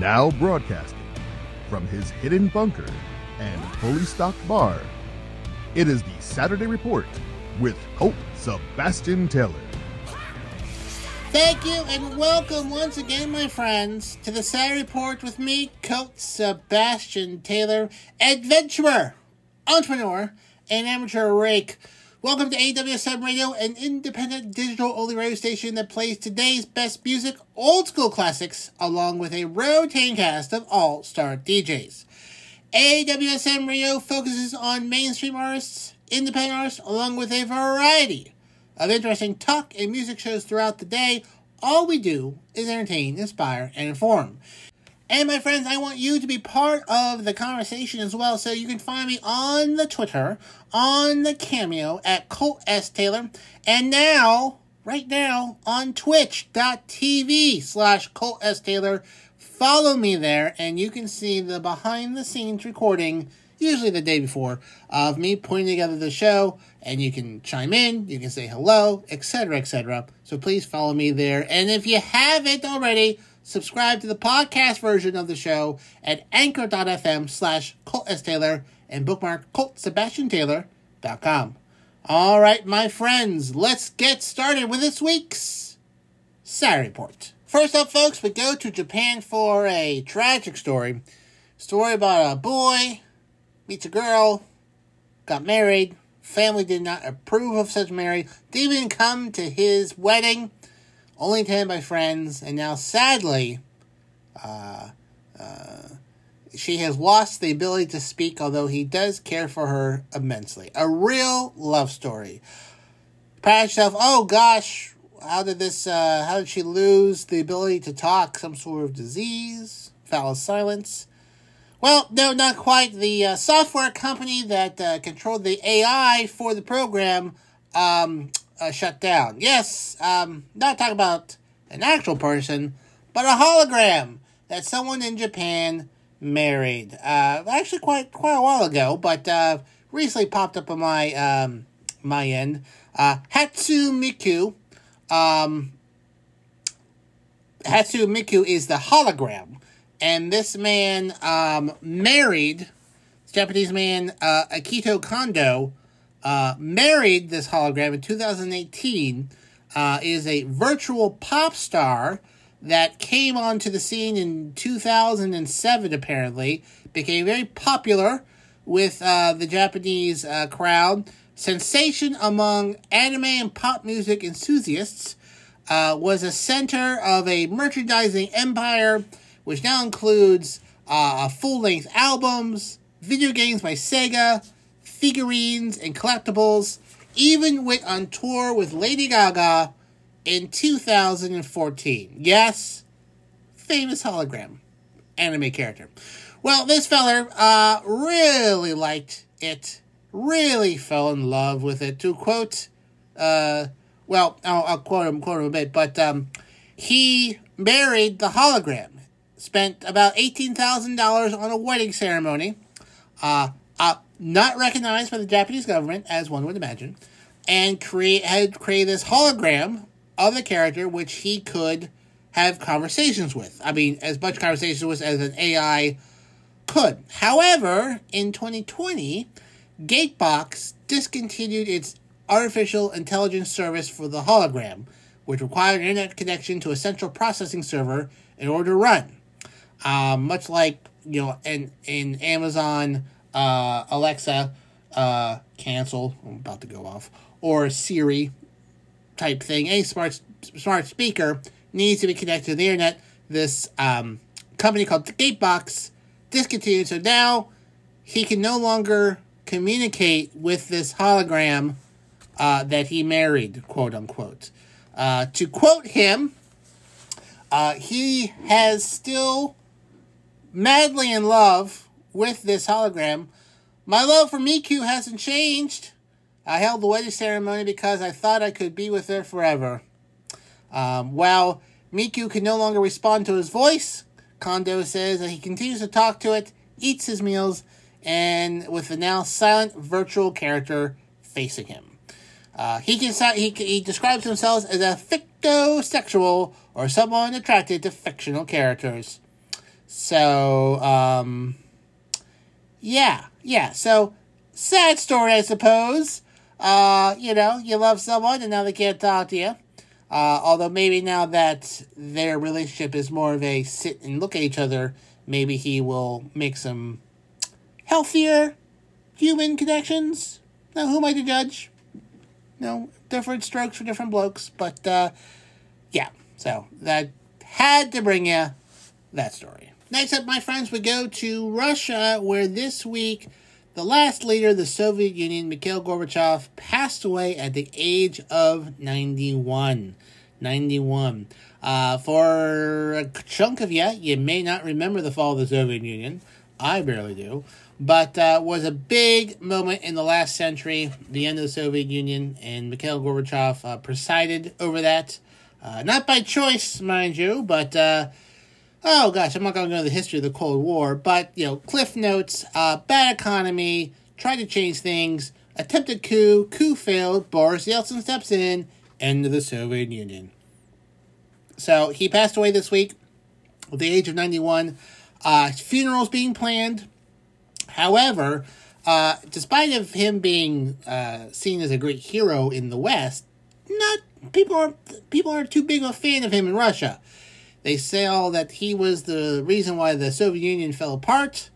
Now broadcasting from his hidden bunker and fully stocked bar, it is the Saturday Report with Colt Sebastian Taylor. Thank you and welcome once again, my friends, to the Saturday Report with me, Colt Sebastian Taylor, adventurer, entrepreneur, and amateur rake. Welcome to AWSM Radio, an independent digital only radio station that plays today's best music, old school classics, along with a rotating cast of all star DJs. AWSM Radio focuses on mainstream artists, independent artists, along with a variety of interesting talk and music shows throughout the day. All we do is entertain, inspire, and inform. And my friends, I want you to be part of the conversation as well. So you can find me on the Twitter, on the Cameo at Colt S. Taylor, and now, right now, on twitch.tv slash Colt S. Taylor. Follow me there, and you can see the behind the scenes recording, usually the day before, of me putting together the show. And you can chime in, you can say hello, etc., etc. So please follow me there. And if you haven't already, subscribe to the podcast version of the show at anchor.fm slash Colt. Taylor and bookmark ColtSebastianTaylor.com. All right, my friends, let's get started with this week's Saturday Report. First up, folks, we go to Japan for a tragic story. Story about a boy meets a girl, got married, family did not approve of such marriage, didn't even come to his wedding only attended by friends, and now sadly, uh, uh, she has lost the ability to speak, although he does care for her immensely. A real love story. Pat yourself, oh gosh, how did this, uh, how did she lose the ability to talk? Some sort of disease? Foul silence? Well, no, not quite. The uh, software company that uh, controlled the AI for the program um, uh, shut down. Yes, um, not talking about an actual person, but a hologram that someone in Japan married. Uh, actually, quite quite a while ago, but uh, recently popped up on my um, my end. Uh, Hatsune Miku. Um, Hatsune Miku is the hologram, and this man um, married Japanese man uh, Akito Kondo uh, married this hologram in 2018 uh, is a virtual pop star that came onto the scene in 2007 apparently. Became very popular with uh, the japanese uh, crowd. Sensation among anime and pop music enthusiasts uh, was a center of a merchandising empire which now includes uh, full-length albums video games by sega figurines, and collectibles, even went on tour with Lady Gaga in 2014. Yes, famous hologram anime character. Well, this feller uh, really liked it, really fell in love with it. To quote, uh, well, I'll, I'll, quote him, quote him a bit, but um, he married the hologram. Spent about eighteen thousand dollars on a wedding ceremony. Uh, uh, not recognized by the Japanese government, as one would imagine, and create had created this hologram of the character which he could have conversations with. I mean, as much conversations with as an AI could. However, in 2020, Gatebox discontinued its artificial intelligence service for the hologram, which required an internet connection to a central processing server in order to run. Um, much like you know, in in Amazon uh, Alexa, uh, cancel. I'm about to go off. Or Siri type thing. A smart smart speaker needs to be connected to the internet. This um, company called Gatebox discontinued, so now he can no longer communicate with this hologram uh, that he married, quote unquote. Uh, to quote him, uh, he has still madly in love with this hologram. My love for Miku hasn't changed. I held the wedding ceremony because I thought I could be with her forever. Um, while Miku can no longer respond to his voice, Kondo says that he continues to talk to it, eats his meals, and with the now silent virtual character facing him. Uh, he, can, he, he describes himself as a fictosexual or someone attracted to fictional characters. So, um, yeah, yeah. So, sad story, I suppose. Uh, you know, you love someone and now they can't talk to you. Uh, although maybe now that their relationship is more of a sit and look at each other, maybe he will make some healthier human connections. Now, who am I to judge? No, different strokes for different blokes, but uh, yeah. So that had to bring you that story. Next up, my friends, we go to Russia, where this week the last leader of the Soviet Union, Mikhail Gorbachev, passed away at the age of 91. 91. Uh, for a chunk of you, you may not remember the fall of the Soviet Union. I barely do. But uh, was a big moment in the last century, the end of the Soviet Union, and Mikhail Gorbachev uh, presided over that. Uh, not by choice, mind you, but uh, oh gosh, I'm not going to go into the history of the Cold War, but you know, cliff notes, uh, bad economy, tried to change things, attempted coup, coup failed, Boris Yeltsin steps in, end of the Soviet Union. So he passed away this week at the age of 91. Uh, funerals being planned. However, uh, despite of him being uh, seen as a great hero in the West, not people are people are too big a fan of him in Russia. They say all that he was the reason why the Soviet Union fell apart,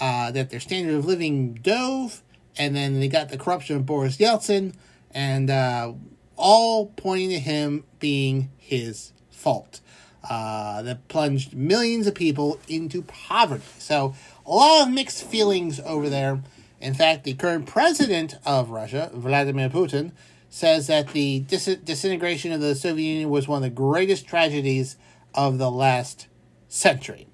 uh, that their standard of living dove, and then they got the corruption of Boris Yeltsin, and uh, all pointing to him being his fault. Uh, that plunged millions of people into poverty. So, a lot of mixed feelings over there. In fact, the current president of Russia, Vladimir Putin, says that the dis- disintegration of the Soviet Union was one of the greatest tragedies of the last century.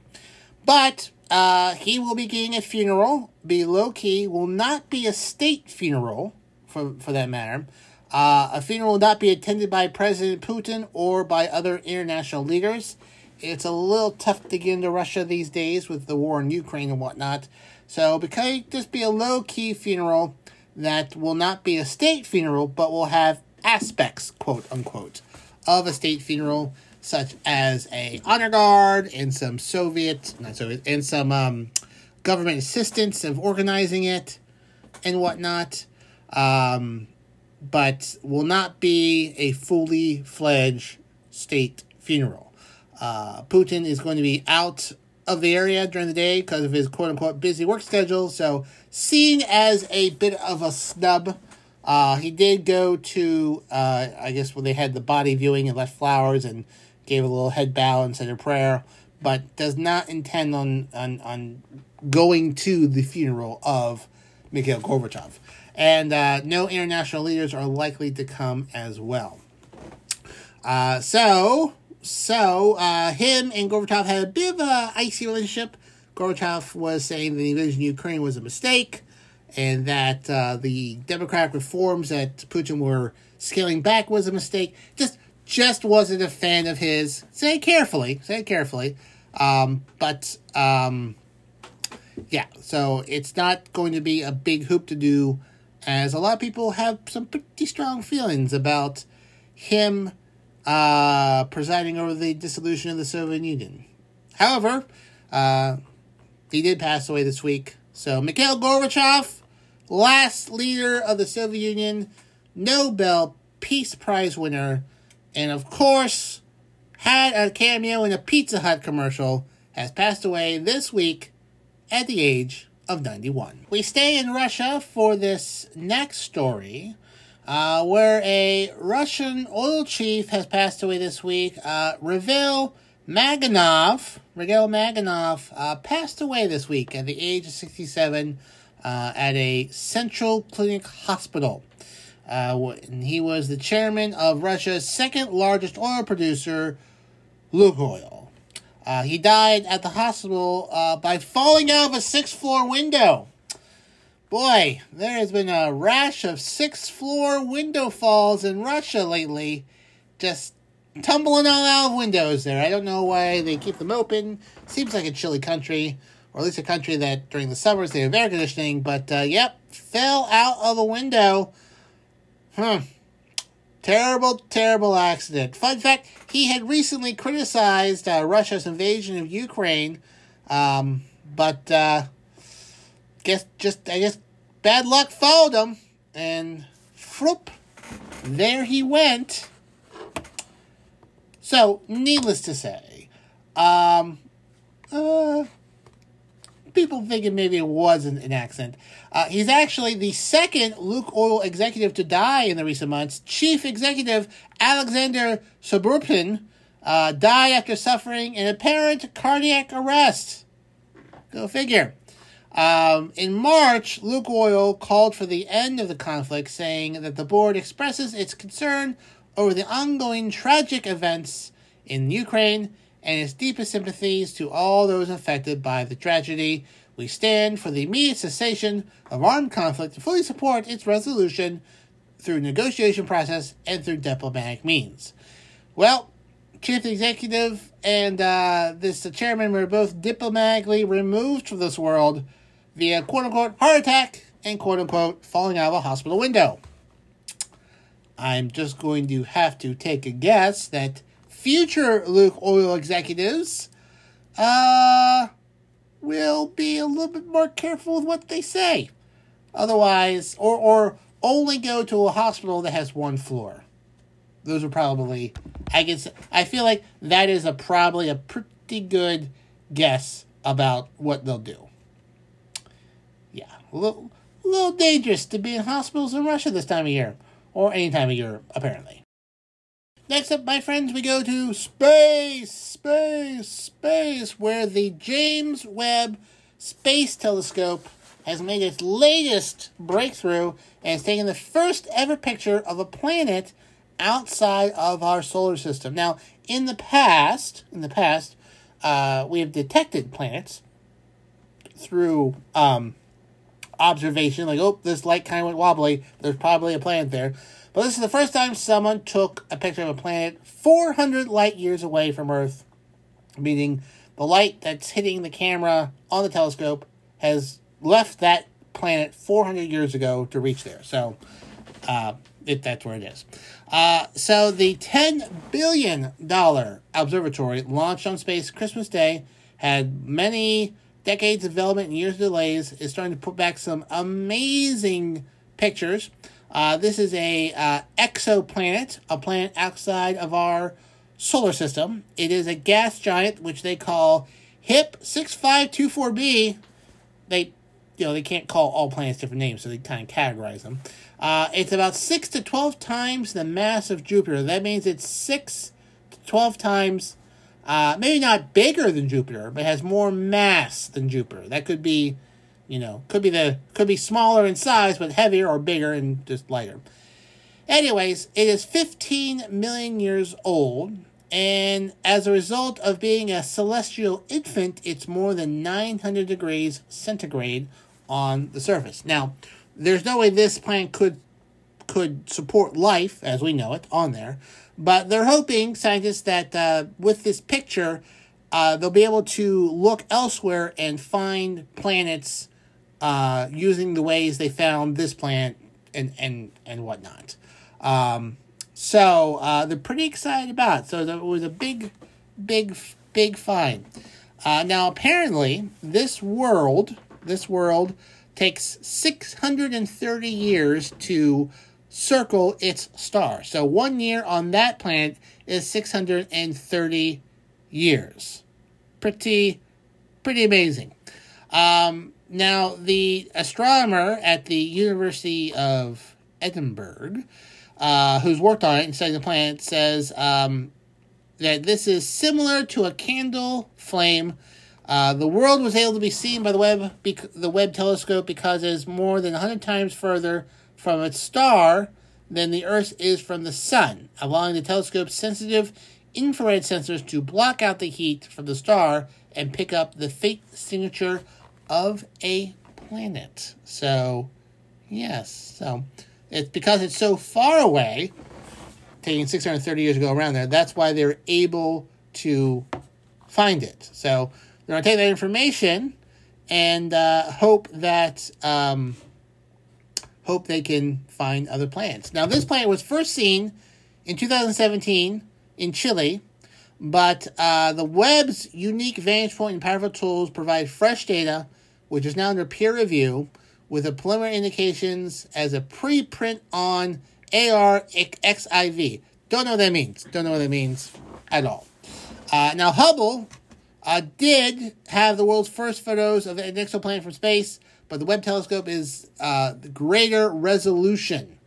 But uh, he will be getting a funeral, be low key, will not be a state funeral, for, for that matter. Uh, a funeral will not be attended by President Putin or by other international leaders. It's a little tough to get into Russia these days with the war in Ukraine and whatnot. So, because just be a low key funeral that will not be a state funeral, but will have aspects, quote unquote, of a state funeral, such as a honor guard and some Soviet, not Soviet, and some um, government assistance of organizing it and whatnot. Um, but will not be a fully fledged state funeral. Uh, Putin is going to be out of the area during the day because of his quote unquote busy work schedule, so seen as a bit of a snub. Uh, he did go to, uh, I guess, when they had the body viewing and left flowers and gave a little head bow and said a prayer, but does not intend on, on, on going to the funeral of Mikhail Gorbachev and uh, no international leaders are likely to come as well. Uh, so, so uh, him and Gorbachev had a bit of an icy relationship. Gorbachev was saying the invasion of Ukraine was a mistake, and that uh, the democratic reforms that Putin were scaling back was a mistake. Just, just wasn't a fan of his. Say carefully. Say carefully. Um, but um, yeah, so it's not going to be a big hoop to do as a lot of people have some pretty strong feelings about him uh, presiding over the dissolution of the Soviet Union. However, uh, he did pass away this week. So, Mikhail Gorbachev, last leader of the Soviet Union, Nobel Peace Prize winner, and of course, had a cameo in a Pizza Hut commercial, has passed away this week at the age of 91. We stay in Russia for this next story, uh, where a Russian oil chief has passed away this week. Uh, Ravil Maganov, Regal Maganov, uh, passed away this week at the age of 67 uh, at a Central Clinic hospital. Uh, he was the chairman of Russia's second largest oil producer, Lukoil. Uh, he died at the hospital uh, by falling out of a sixth floor window. Boy, there has been a rash of sixth floor window falls in Russia lately. Just tumbling all out of windows there. I don't know why they keep them open. Seems like a chilly country, or at least a country that during the summers they have air conditioning. But uh, yep, fell out of a window. Hmm. Terrible, terrible accident. Fun fact he had recently criticized uh, Russia's invasion of Ukraine Um, but uh, guess just I guess bad luck followed him, and froop, there he went. So, needless to say, um, uh, people thinking maybe it wasn't an accident. Uh, he's actually the second Lukoil executive to die in the recent months. Chief Executive Alexander Subbotin uh, died after suffering an apparent cardiac arrest. Go figure. Um, in March, Lukoil called for the end of the conflict, saying that the board expresses its concern over the ongoing tragic events in Ukraine and its deepest sympathies to all those affected by the tragedy. We stand for the immediate cessation of armed conflict and fully support its resolution through negotiation process and through diplomatic means. Well, chief executive and uh, this the chairman were both diplomatically removed from this world via quote unquote heart attack and quote unquote falling out of a hospital window. I'm just going to have to take a guess that future Lukoil executives uh, will be a little bit more careful with what they say. Otherwise, or, or only go to a hospital that has one floor. Those are probably, I guess, I feel like that is a probably a pretty good guess about what they'll do. Yeah, a little, a little dangerous to be in hospitals in Russia this time of year, or any time of year, apparently. Next up, my friends, we go to space, space, space, where the James Webb Space Telescope has made its latest breakthrough and has taken the first ever picture of a planet outside of our solar system. Now, in the past, in the past, uh, we have detected planets through um, observation, like, oh, this light kind of went wobbly. There's probably a planet there. But this is the first time someone took a picture of a planet 400 light years away from Earth, meaning the light that's hitting the camera on the telescope has left that planet 400 years ago to reach there. So uh, it, that's where it is. Uh, so the $10 billion observatory launched on space Christmas Day had many decades of development and years of delays is starting to put back some amazing pictures. Uh, this is a uh, exoplanet, a planet outside of our solar system. It is a gas giant, which they call HIP six five two four b. They, you know, they can't call all planets different names, so they kind of categorize them. Uh, it's about six to twelve times the mass of Jupiter. That means it's six to twelve times, uh, maybe not bigger than Jupiter, but has more mass than Jupiter. That could be you know, could be the could be smaller in size, but heavier or bigger and just lighter. Anyways, it is 15 million years old, and as a result of being a celestial infant, it's more than 900 degrees centigrade on the surface. Now, there's no way this planet could could support life as we know it on there, but they're hoping scientists that uh, with this picture, uh, they'll be able to look elsewhere and find planets uh, using the ways they found this plant and and and whatnot. Um, so uh, they're pretty excited about it. So it was a big, big, big find. Uh, now apparently this world, this world takes 630 years to circle its star. So one year on that planet is 630 years. Pretty, pretty amazing. Um, now, the astronomer at the University of Edinburgh, uh, who's worked on it and studied the planet, says um, that this is similar to a candle flame. Uh, the world was able to be seen by the Webb, bec- the Webb telescope because it is more than 100 times further from its star than the Earth is from the sun, allowing the telescope's sensitive infrared sensors to block out the heat from the star and pick up the faint signature of a planet. So, yes. So, it's because it's so far away, taking 630 years to go around there, that's why they're able to find it. So, they're going to take that information and uh, hope that. Um, hope they can find other planets. Now, this planet was first seen in 2017 in Chile, But uh, the Webb's unique vantage point and powerful tools provide fresh data, which is now under peer review, with the preliminary indications as a preprint on ARXIV. Don't know what that means. Don't know what that means at all. Uh, now, Hubble uh, did have the world's first photos of an exoplanet from space, but the Webb telescope is uh, greater resolution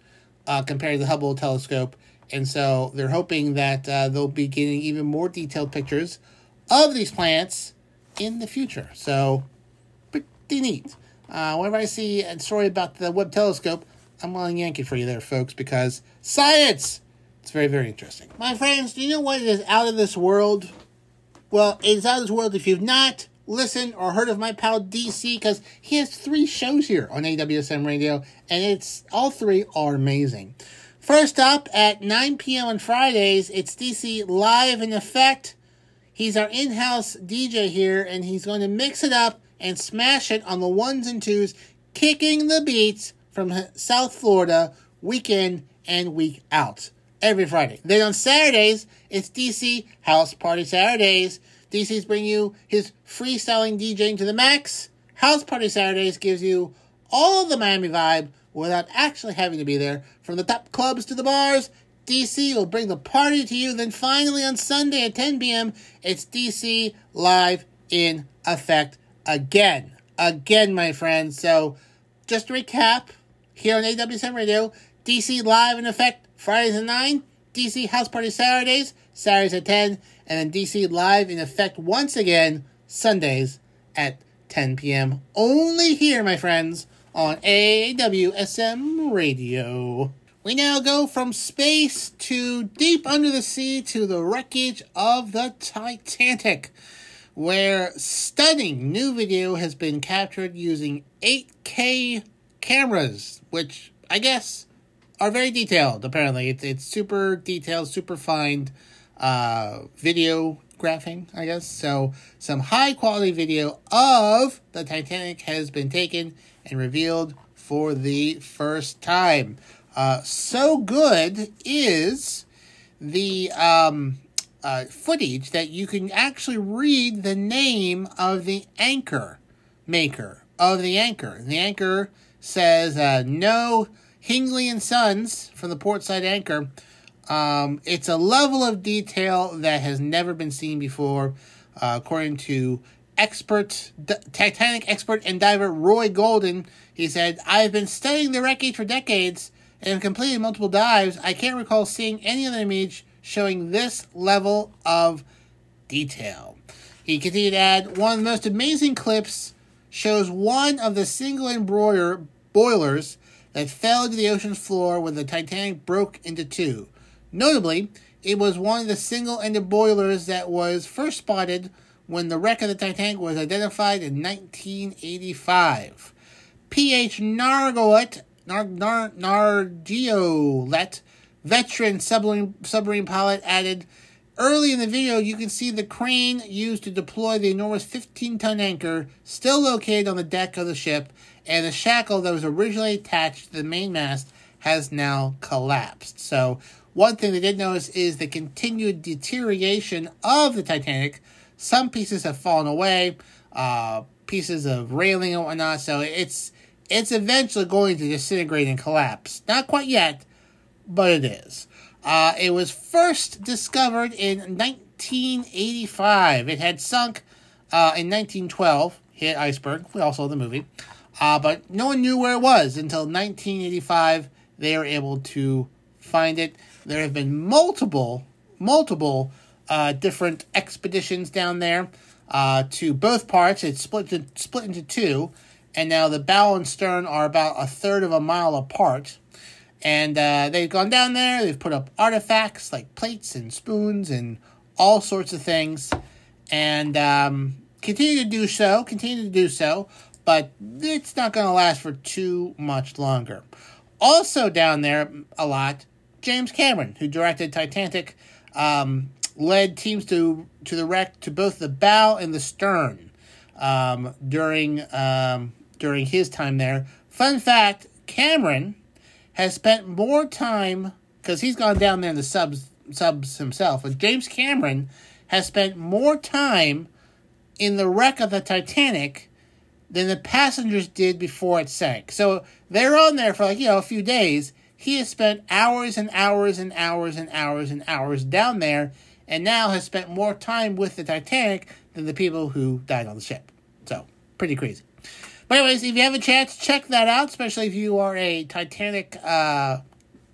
uh, compared to the Hubble telescope. And so they're hoping that uh, they'll be getting even more detailed pictures of these plants in the future. So, pretty neat. Uh, whenever I see a story about the Webb telescope, I'm going to yank it for you there, folks, because science! It's very, very interesting. My friends, do you know what is out of this world? Well, it's out of this world if you've not listened or heard of my pal DC, because he has three shows here on AWSM Radio, and it's all three are amazing. First up, at 9 p.m. on Fridays, it's DC Live in Effect. He's our in house DJ here, and he's going to mix it up and smash it on the ones and twos, kicking the beats from South Florida week in and week out every Friday. Then on Saturdays, it's DC House Party Saturdays. DC's bring you his freestyling DJing to the max. House Party Saturdays gives you all the Miami vibe without actually having to be there. From the top clubs to the bars, DC will bring the party to you. Then finally on Sunday at 10 p.m., it's DC live in effect again. Again, my friends. So just to recap, here on AWSM Radio, DC live in effect Fridays at 9, DC House Party Saturdays, Saturdays at 10, and then DC live in effect once again Sundays at 10 p.m. Only here, my friends, on AWSM Radio. We now go from space to deep under the sea to the wreckage of the Titanic, where stunning new video has been captured using 8K cameras, which I guess are very detailed. Apparently, it's it's super detailed, super fine uh, video graphing, I guess. So some high quality video of the Titanic has been taken and revealed for the first time. Uh, so good is the um, uh, footage that you can actually read the name of the anchor maker of the anchor. The anchor says uh, no Hingley and Sons from the portside anchor. Um, it's a level of detail that has never been seen before, uh, according to expert Titanic expert and diver Roy Golden. He said, "I've been studying the wreckage for decades and completed multiple dives. I can't recall seeing any other image showing this level of detail." He continued to add, "One of the most amazing clips shows one of the single embroider boilers that fell into the ocean's floor when the Titanic broke into two. Notably, it was one of the single ended boilers that was first spotted when the wreck of the Titanic was identified in 1985. P.H. Nargeolet, Nar, Nar, Nargeolet, veteran submarine, submarine pilot, added, Early in the video, you can see the crane used to deploy the enormous 15 ton anchor still located on the deck of the ship, and the shackle that was originally attached to the main mast has now collapsed. So, one thing they did notice is the continued deterioration of the Titanic. Some pieces have fallen away, uh, pieces of railing and whatnot. So it's it's eventually going to disintegrate and collapse. Not quite yet, but it is. Uh, it was first discovered in 1985. It had sunk uh, in 1912, hit iceberg. We all saw the movie. Uh, but no one knew where it was until 1985. They were able to find it. There have been multiple, multiple uh, different expeditions down there uh, to both parts. It's split, to, split into two. And now the bow and stern are about a third of a mile apart. And uh, they've gone down there, they've put up artifacts like plates and spoons and all sorts of things. And um, continue to do so, continue to do so, but it's not going to last for too much longer. Also, down there a lot, James Cameron, who directed Titanic, um, led teams to, to the wreck to both the bow and the stern um, during, um, during his time there. Fun fact Cameron has spent more time because he's gone down there in the subs subs himself. But James Cameron has spent more time in the wreck of the Titanic than the passengers did before it sank. So they're on there for like, you know, a few days. He has spent hours and hours and hours and hours and hours down there and now has spent more time with the Titanic than the people who died on the ship. So, pretty crazy. But anyways, if you have a chance, check that out, especially if you are a Titanic uh,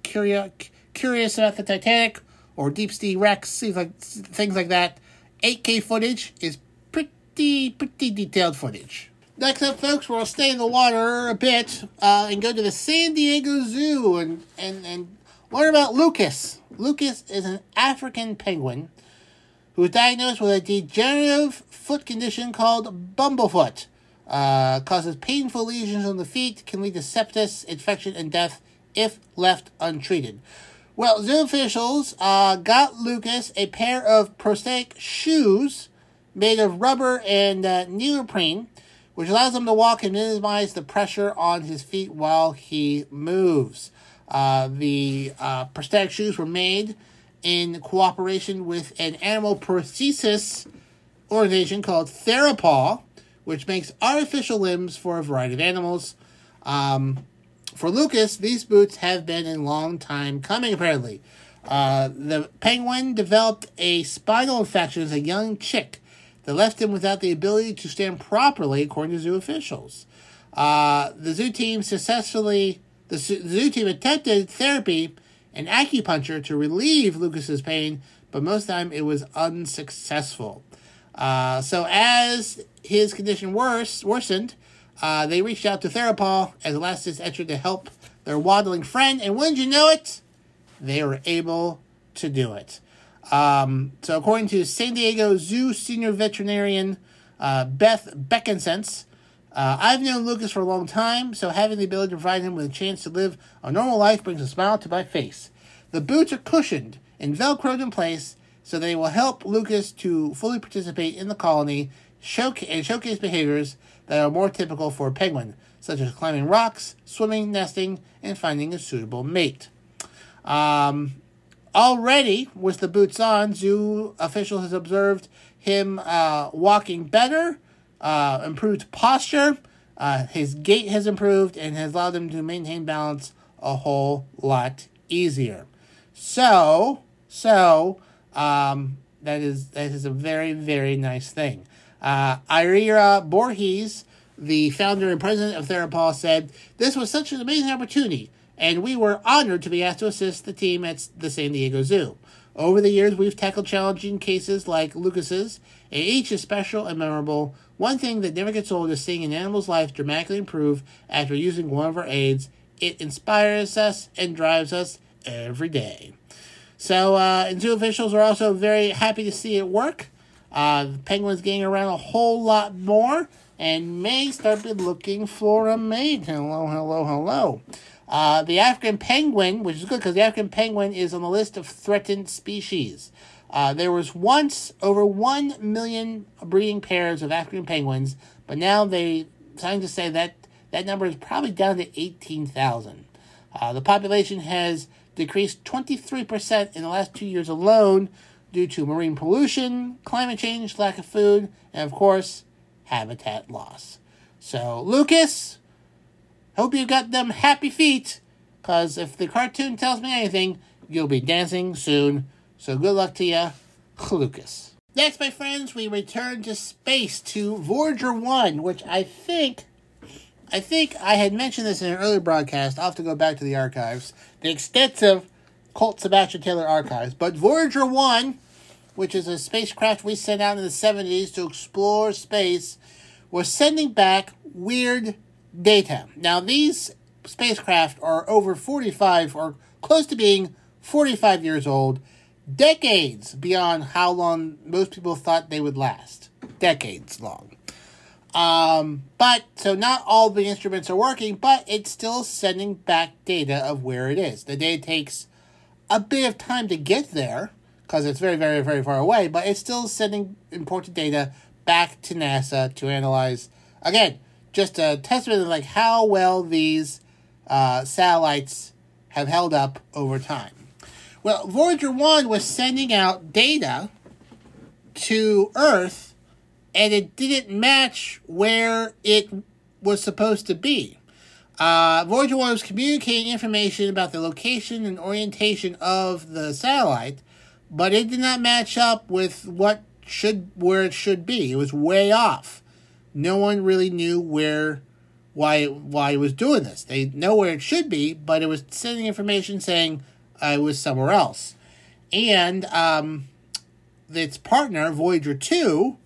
curious curious about the Titanic or deep sea wrecks, things like things like that. 8K footage is pretty pretty detailed footage. Next up, folks, we'll stay in the water a bit uh, and go to the San Diego Zoo and, and, and learn about Lucas. Lucas is an African penguin who was diagnosed with a degenerative foot condition called bumblefoot. Uh, causes painful lesions on the feet, can lead to sepsis, infection, and death if left untreated. Well, zoo officials uh, got Lucas a pair of prosthetic shoes made of rubber and uh, neoprene, which allows him to walk and minimize the pressure on his feet while he moves. Uh, the uh, prosthetic shoes were made in cooperation with an animal prosthesis organization called Therapaw, which makes artificial limbs for a variety of animals. Um, for Lucas, these boots have been a long time coming, apparently. Uh, the penguin developed a spinal infection as a young chick that left him without the ability to stand properly, according to zoo officials. Uh, the zoo team successfully, the zoo team attempted therapy and acupuncture to relieve Lucas's pain, but most of the time it was unsuccessful. Uh, so as his condition worse, worsened, uh, they reached out to Therapaw as a last ditch to help their waddling friend, and wouldn't you know it, they were able to do it. Um, so, according to San Diego Zoo senior veterinarian uh, Beth Beckensense, uh, I've known Lucas for a long time, so having the ability to provide him with a chance to live a normal life brings a smile to my face. The boots are cushioned and velcroed in place, so they will help Lucas to fully participate in the colony showcase, and showcase behaviors that are more typical for a penguin, such as climbing rocks, swimming, nesting, and finding a suitable mate. Um, already, with the boots on, zoo officials have observed him uh, walking better, uh, improved posture, uh, his gait has improved, and has allowed him to maintain balance a whole lot easier. So, so um, that is that is a very very nice thing. Uh, Ira Borges, the founder and president of Therapaw, said, This was such an amazing opportunity, and we were honored to be asked to assist the team at the San Diego Zoo. Over the years, we've tackled challenging cases like Lucas's, and each is special and memorable. One thing that never gets old is seeing an animal's life dramatically improve after using one of our aids. It inspires us and drives us every day. So, uh, and zoo officials are also very happy to see it work. Uh, the Penguins getting around a whole lot more and may start looking for a mate. Hello, hello, hello. Uh, the African penguin, which is good because the African penguin is on the list of threatened species. Uh, there was once over 1 million breeding pairs of African penguins, but now they scientists say that that number is probably down to 18,000. Uh, the population has decreased 23% in the last two years alone due to marine pollution, climate change, lack of food, and of course, habitat loss. So, Lucas, hope you got them happy feet, because if the cartoon tells me anything, you'll be dancing soon. So, good luck to you, Lucas. Next, my friends, we return to space to Voyager 1, which I think. I think I had mentioned this in an earlier broadcast. I'll have to go back to the archives. The extensive Colt Sebastian Taylor archives. But Voyager 1 which is a spacecraft we sent out in the 70s to explore space, was sending back weird data. Now, these spacecraft are over 45 or close to being 45 years old, decades beyond how long most people thought they would last. Decades long. Um, but so not all the instruments are working, but it's still sending back data of where it is. The data takes a bit of time to get there because it's very, very, very far away, but it's still sending important data back to NASA to analyze. Again, just a testament of like how well these uh, satellites have held up over time. Well, Voyager 1 was sending out data to Earth, and it didn't match where it was supposed to be. Uh, Voyager 1 was communicating information about the location and orientation of the satellite, but it did not match up with what should where it should be. It was way off. No one really knew where why why it was doing this. They know where it should be, but it was sending information saying uh, it was somewhere else. And um, its partner, Voyager 2,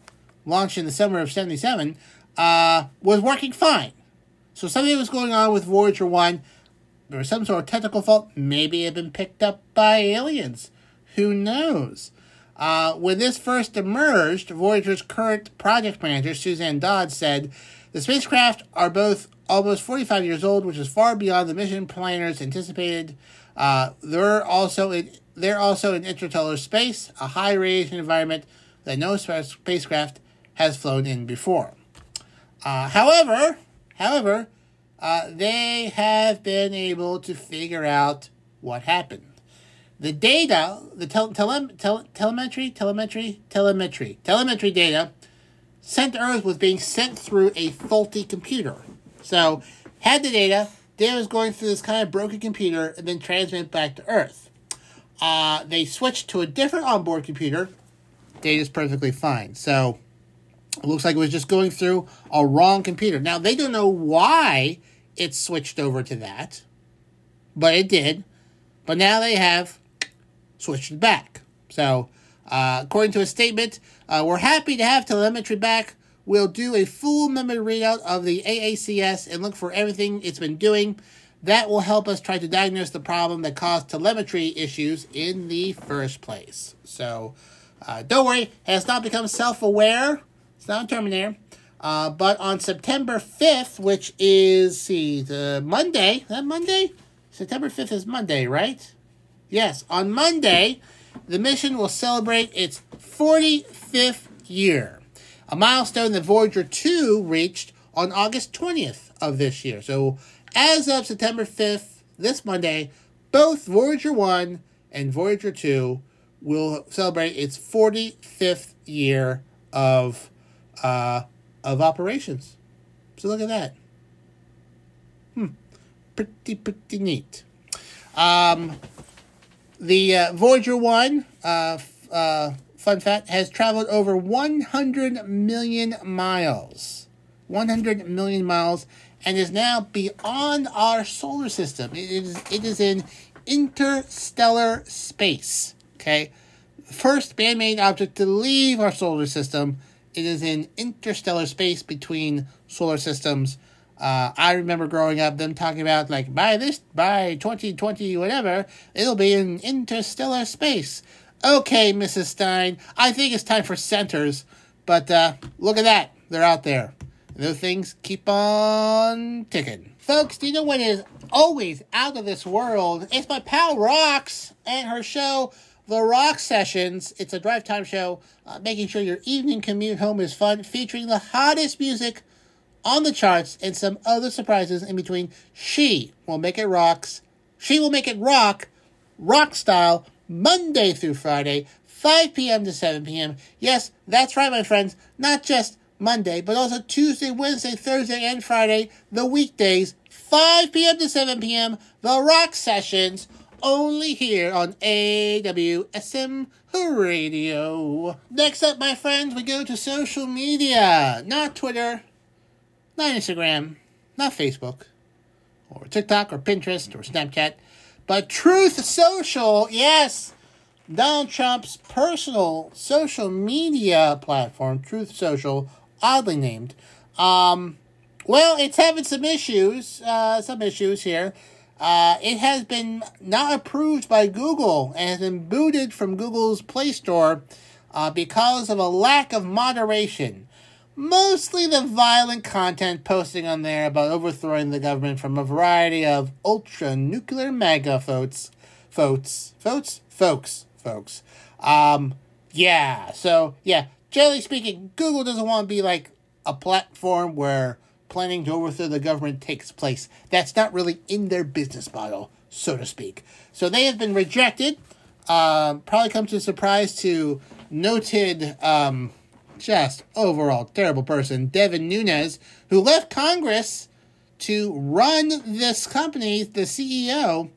launched in the summer of 77, uh, was working fine. So something was going on with Voyager 1. There was some sort of technical fault. Maybe it had been picked up by aliens. Who knows? Uh, when this first emerged, Voyager's current project manager, Suzanne Dodd, said the spacecraft are both almost 45 years old, which is far beyond the mission planners anticipated. Uh, they're also in they're also in interstellar space, a high radiation environment that no spacecraft has flown in before. Uh, however, however, uh, they have been able to figure out what happened. The data, the tel- tele- tel- telemetry, telemetry, telemetry, telemetry data sent to Earth was being sent through a faulty computer. So, had the data, data was going through this kind of broken computer and then transmit back to Earth. Uh, they switched to a different onboard computer. Data is perfectly fine. So, it looks like it was just going through a wrong computer. Now, they don't know why it switched over to that, but it did. But now they have switched it back. So, uh, according to a statement, uh, we're happy to have telemetry back. We'll do a full memory readout of the AACS and look for everything it's been doing. That will help us try to diagnose the problem that caused telemetry issues in the first place. So, uh, don't worry, has not become self aware. It's not a Terminator. Uh, but on September 5th, which is, see, the Monday, that Monday? September 5th is Monday, right? Yes, on Monday, the mission will celebrate its 45th year, a milestone that Voyager 2 reached on August 20th of this year. So, as of September 5th, this Monday, both Voyager 1 and Voyager 2 will celebrate its 45th year of uh, of operations. So look at that. Hmm, pretty pretty neat. Um, the uh, Voyager 1, uh, uh, fun fact, has traveled over 100 million miles. 100 million miles and is now beyond our solar system. It is, it is in interstellar space. Okay? First man made object to leave our solar system. It is in interstellar space between solar systems. Uh, I remember growing up them talking about like by this by 2020 whatever it'll be in interstellar space. Okay, Mrs. Stein, I think it's time for centers, but uh, look at that, they're out there. And those things keep on ticking. Folks, do you know what is always out of this world? It's my pal Rocks and her show the Rock Sessions. It's a drive time show, uh, making sure your evening commute home is fun, featuring the hottest music on the charts and some other surprises in between. She will make it rocks. She will make it rock, rock style, Monday through Friday, 5 p.m. to 7 p.m. Yes, that's right, my friends. Not just Monday, but also Tuesday, Wednesday, Thursday, and Friday, the weekdays, 5 p.m. to 7 p.m. The Rock Sessions, only here on AWSM Radio. Next up, my friends, we go to social media. Not Twitter, not Instagram, not Facebook, or TikTok, or Pinterest, or Snapchat, but Truth Social. Yes, Donald Trump's personal social media platform, Truth Social, oddly named. Um, well, it's having some issues, uh, some issues here. Uh, it has been not approved by Google and has been booted from Google's Play Store uh, because of a lack of moderation. Mostly the violent content posting on there about overthrowing the government from a variety of ultra nuclear MAGA folks. Folks. Folks? Folks. Folks. Um, yeah, so, yeah, generally speaking, Google doesn't want to be like a platform where planning to overthrow the government takes place. That's not really in their business model, so to speak. So they have been rejected. Um, probably comes to a surprise to noted, um, just overall terrible person, Devin Nunes, who left Congress to run this company, the CEO.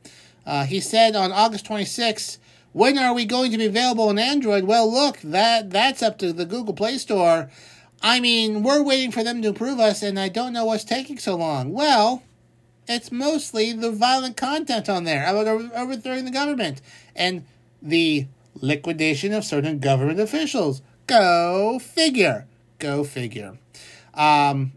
Uh, he said on August 26th, when are we going to be available on Android? Well, look, that that's up to the Google Play Store. I mean, we're waiting for them to approve us, and I don't know what's taking so long. Well, it's mostly the violent content on there about overthrowing the government and the liquidation of certain government officials. Go figure. Go figure. Um,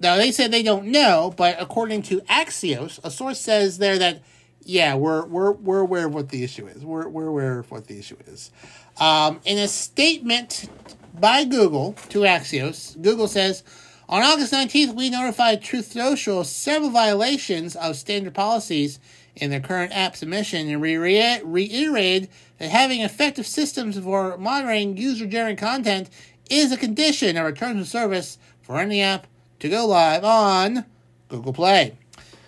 now, they said they don't know, but according to Axios, a source says there that, yeah, we're, we're, we're aware of what the issue is. We're, we're aware of what the issue is. Um, in a statement by Google to Axios, Google says, on August 19th, we notified Truth Social several violations of standard policies in their current app submission and reiterated that having effective systems for monitoring user generated content is a condition of return to service for any app to go live on Google Play.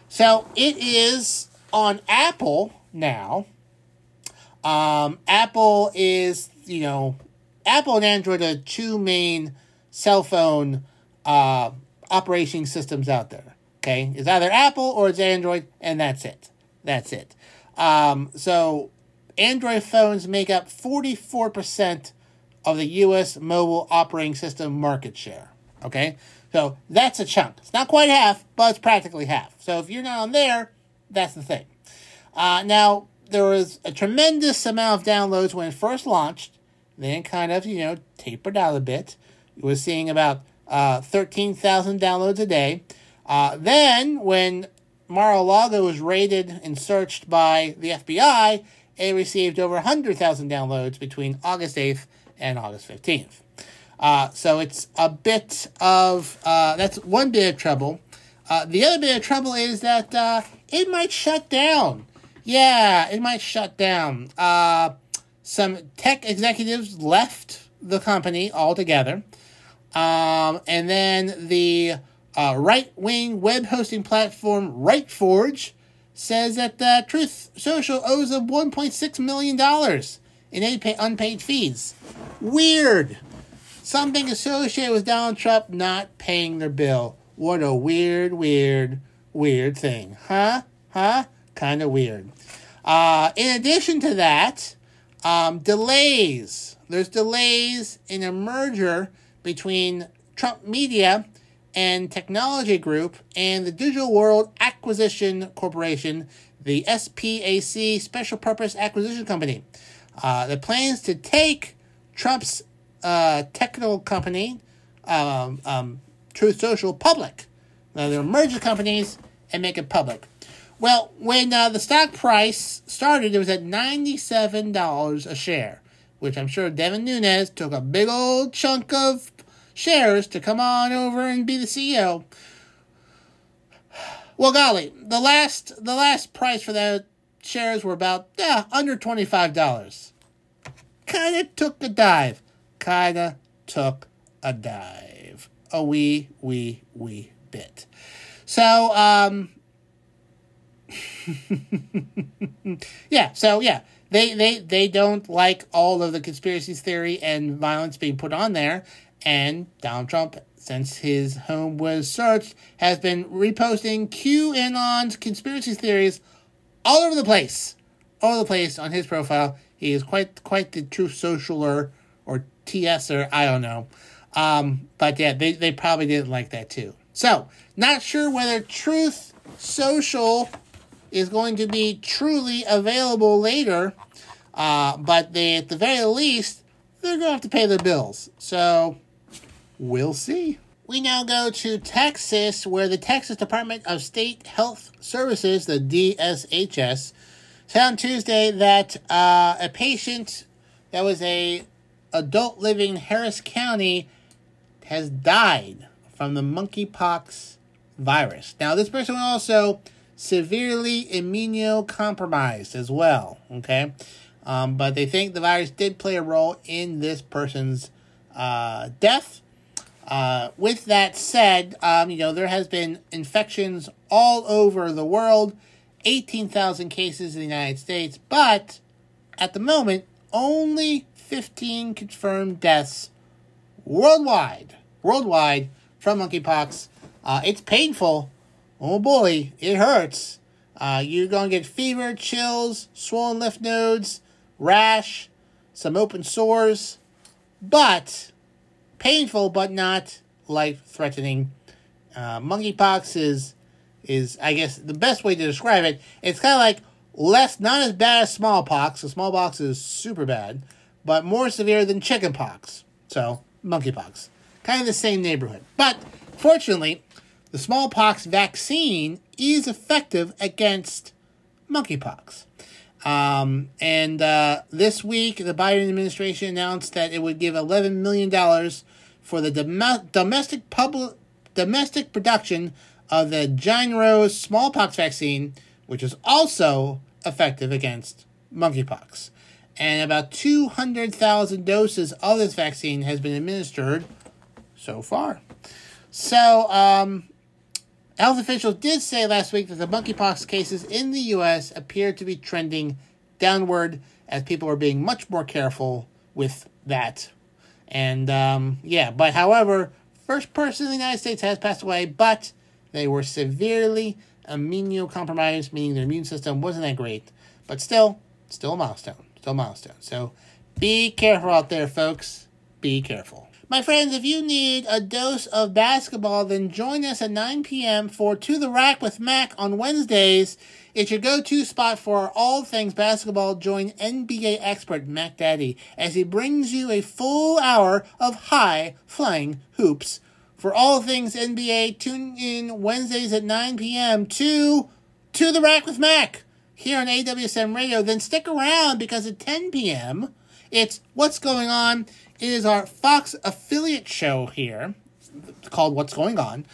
So it is on Apple now. Um, Apple is, you know, Apple and Android are two main cell phone uh, operating systems out there. Okay, it's either Apple or it's Android, and that's it. That's it. Um, so Android phones make up 44% of the US mobile operating system market share. Okay? So that's a chunk. It's not quite half, but it's practically half. So if you're not on there, that's the thing. Uh, now, there was a tremendous amount of downloads when it first launched, then kind of, you know, tapered out a bit. You were seeing about uh, 13,000 downloads a day. Uh, then, when Mar-a-Lago was raided and searched by the FBI, it received over 100,000 downloads between August 8th and August 15th. Uh, so it's a bit of, uh, that's one bit of trouble. Uh, the other bit of trouble is that uh, it might shut down. Yeah, it might shut down. Uh, some tech executives left the company altogether. Um, and then the uh, right wing web hosting platform RightForge says that uh, Truth Social owes them $1.6 million in unpaid fees. Weird. Something associated with Donald Trump not paying their bill. What a weird, weird, weird thing. Huh? Huh? Kind of weird. Uh, in addition to that, um, delays. There's delays in a merger between Trump Media and Technology Group and the Digital World Acquisition Corporation, the SPAC Special Purpose Acquisition Company. Uh, the plans to take Trump's uh, technical company, um, um, Truth Social, public. Now, they're merge the companies and make it public. Well, when uh, the stock price started, it was at $97 a share, which I'm sure Devin Nunes took a big old chunk of shares to come on over and be the CEO. Well, golly, the last the last price for the shares were about yeah under twenty five dollars. Kind of took a dive. Kind of took a dive. A wee wee wee bit. So um. yeah, so yeah, they, they they don't like all of the conspiracy theory and violence being put on there, and Donald Trump, since his home was searched, has been reposting QAnon's conspiracy theories all over the place. All over the place on his profile. He is quite quite the truth socialer or TSer, I don't know. Um, but yeah, they, they probably didn't like that too. So, not sure whether Truth Social is going to be truly available later, uh, but they, at the very least, they're going to have to pay their bills. So, We'll see. We now go to Texas, where the Texas Department of State Health Services, the DSHS, said on Tuesday that uh, a patient that was a adult living in Harris County has died from the monkeypox virus. Now, this person also severely immunocompromised as well. Okay, um, but they think the virus did play a role in this person's uh, death. Uh, with that said, um, you know, there has been infections all over the world, 18,000 cases in the United States, but at the moment, only 15 confirmed deaths worldwide. Worldwide from monkeypox. Uh, it's painful. Oh boy, it hurts. Uh, you're going to get fever, chills, swollen lymph nodes, rash, some open sores, but painful, but not life threatening. Uh, monkeypox is, is, I guess, the best way to describe it. It's kind of like less, not as bad as smallpox. The smallpox is super bad, but more severe than chickenpox. So, monkeypox. Kind of the same neighborhood. But fortunately, the smallpox vaccine is effective against monkeypox. Um, and uh, this week, the Biden administration announced that it would give $11 million for the dom- domestic public domestic production of the Jynneos smallpox vaccine, which is also effective against monkeypox. And about 200,000 doses of this vaccine has been administered so far. So, um, health officials did say last week that the monkeypox cases in the U.S. appear to be trending downward as people are being much more careful with that. And um, yeah, but however, first person in the United States has passed away, but they were severely immunocompromised, meaning their immune system wasn't that great. But still, still a milestone. Still a milestone. So be careful out there, folks. Be careful. My friends, if you need a dose of basketball, then join us at 9 p.m. for To the Rack with Mac on Wednesdays. It's your go-to spot for all things basketball. Join NBA expert Mac Daddy as he brings you a full hour of high-flying hoops. For all things NBA, tune in Wednesdays at 9 p.m. to To the Rack with Mac here on AWSM Radio. Then stick around because at 10 p.m., it's What's Going On it is our Fox affiliate show here called What's Going On,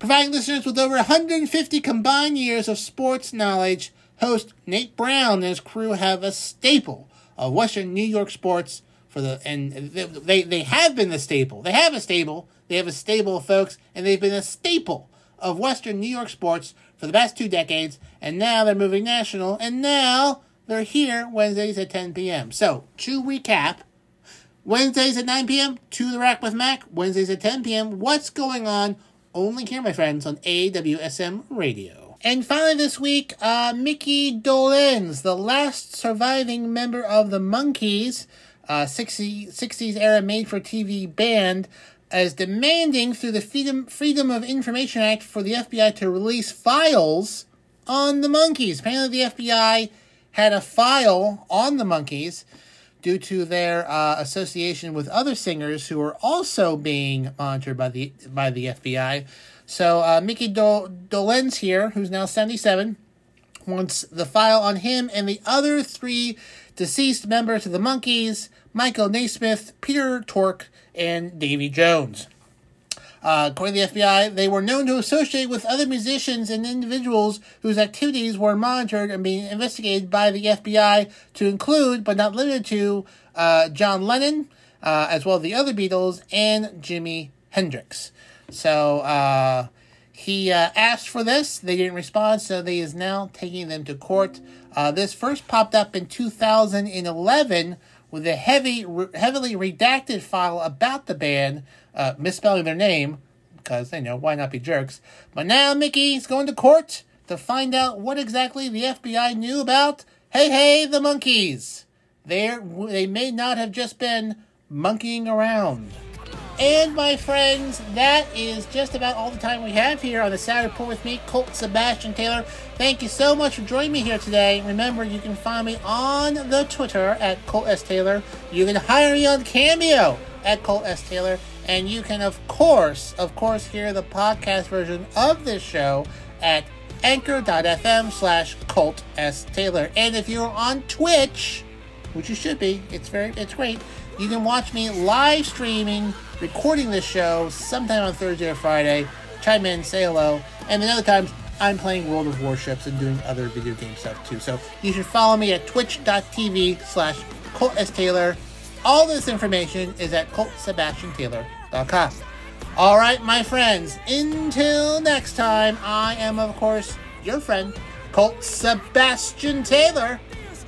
providing listeners with over 150 combined years of sports knowledge. Host Nate Brown and his crew have a staple of Western New York sports for the and they they have been the staple. They have a stable. They have a stable of folks, and they've been a staple of Western New York sports for the past two decades. And now they're moving national, and now they're here Wednesdays at 10 p.m. So to recap, Wednesdays at 9 p.m., To the Rack with Mac. Wednesdays at 10 p.m., What's Going On? Only here, my friends, on AWSM Radio. And finally this week, uh, Mickey Dolenz, the last surviving member of the Monkees, uh, 60, 60s era made-for-TV band, is demanding through the Freedom, Freedom of Information Act for the FBI to release files on the Monkees. Apparently the FBI had a file on the Monkees due to their uh, association with other singers who are also being monitored by the by the FBI. So uh, Mickey Dol- Dolenz here, who's now 77, wants the file on him and the other three deceased members of the Monkees, Michael Nesmith, Peter Tork, and Davy Jones. Uh, according to the FBI, they were known to associate with other musicians and individuals whose activities were monitored and being investigated by the FBI, to include, but not limited to, uh, John Lennon, uh, as well as the other Beatles, and Jimi Hendrix. So uh, he uh, asked for this. They didn't respond, so they is now taking them to court. Uh, this first popped up in 2011 with a heavy, heavily redacted file about the band uh, misspelling their name because they know why not be jerks. But now Mickey's going to court to find out what exactly the FBI knew about. Hey, hey, the Monkees. They they may not have just been monkeying around. And my friends, that is just about all the time we have here on the Saturday Report with me, Colt Sebastian Taylor. Thank you so much for joining me here today. Remember, you can find me on the Twitter at Colt S. Taylor. You can hire me on Cameo at Colt S. Taylor. And you can, of course, of course, hear the podcast version of this show at anchor.fm slash Colt S. Taylor. And if you're on Twitch, which you should be, it's very, it's great. You can watch me live streaming, recording this show sometime on Thursday or Friday. Chime in, say hello. And then other times, I'm playing World of Warships and doing other video game stuff too. So you should follow me at twitch.tv slash Colt S. Taylor. All this information is at ColtSebastianTaylor.com. All right, my friends, until next time, I am, of course, your friend, Colt Sebastian Taylor,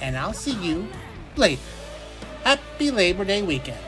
and I'll see you later. Happy Labor Day weekend.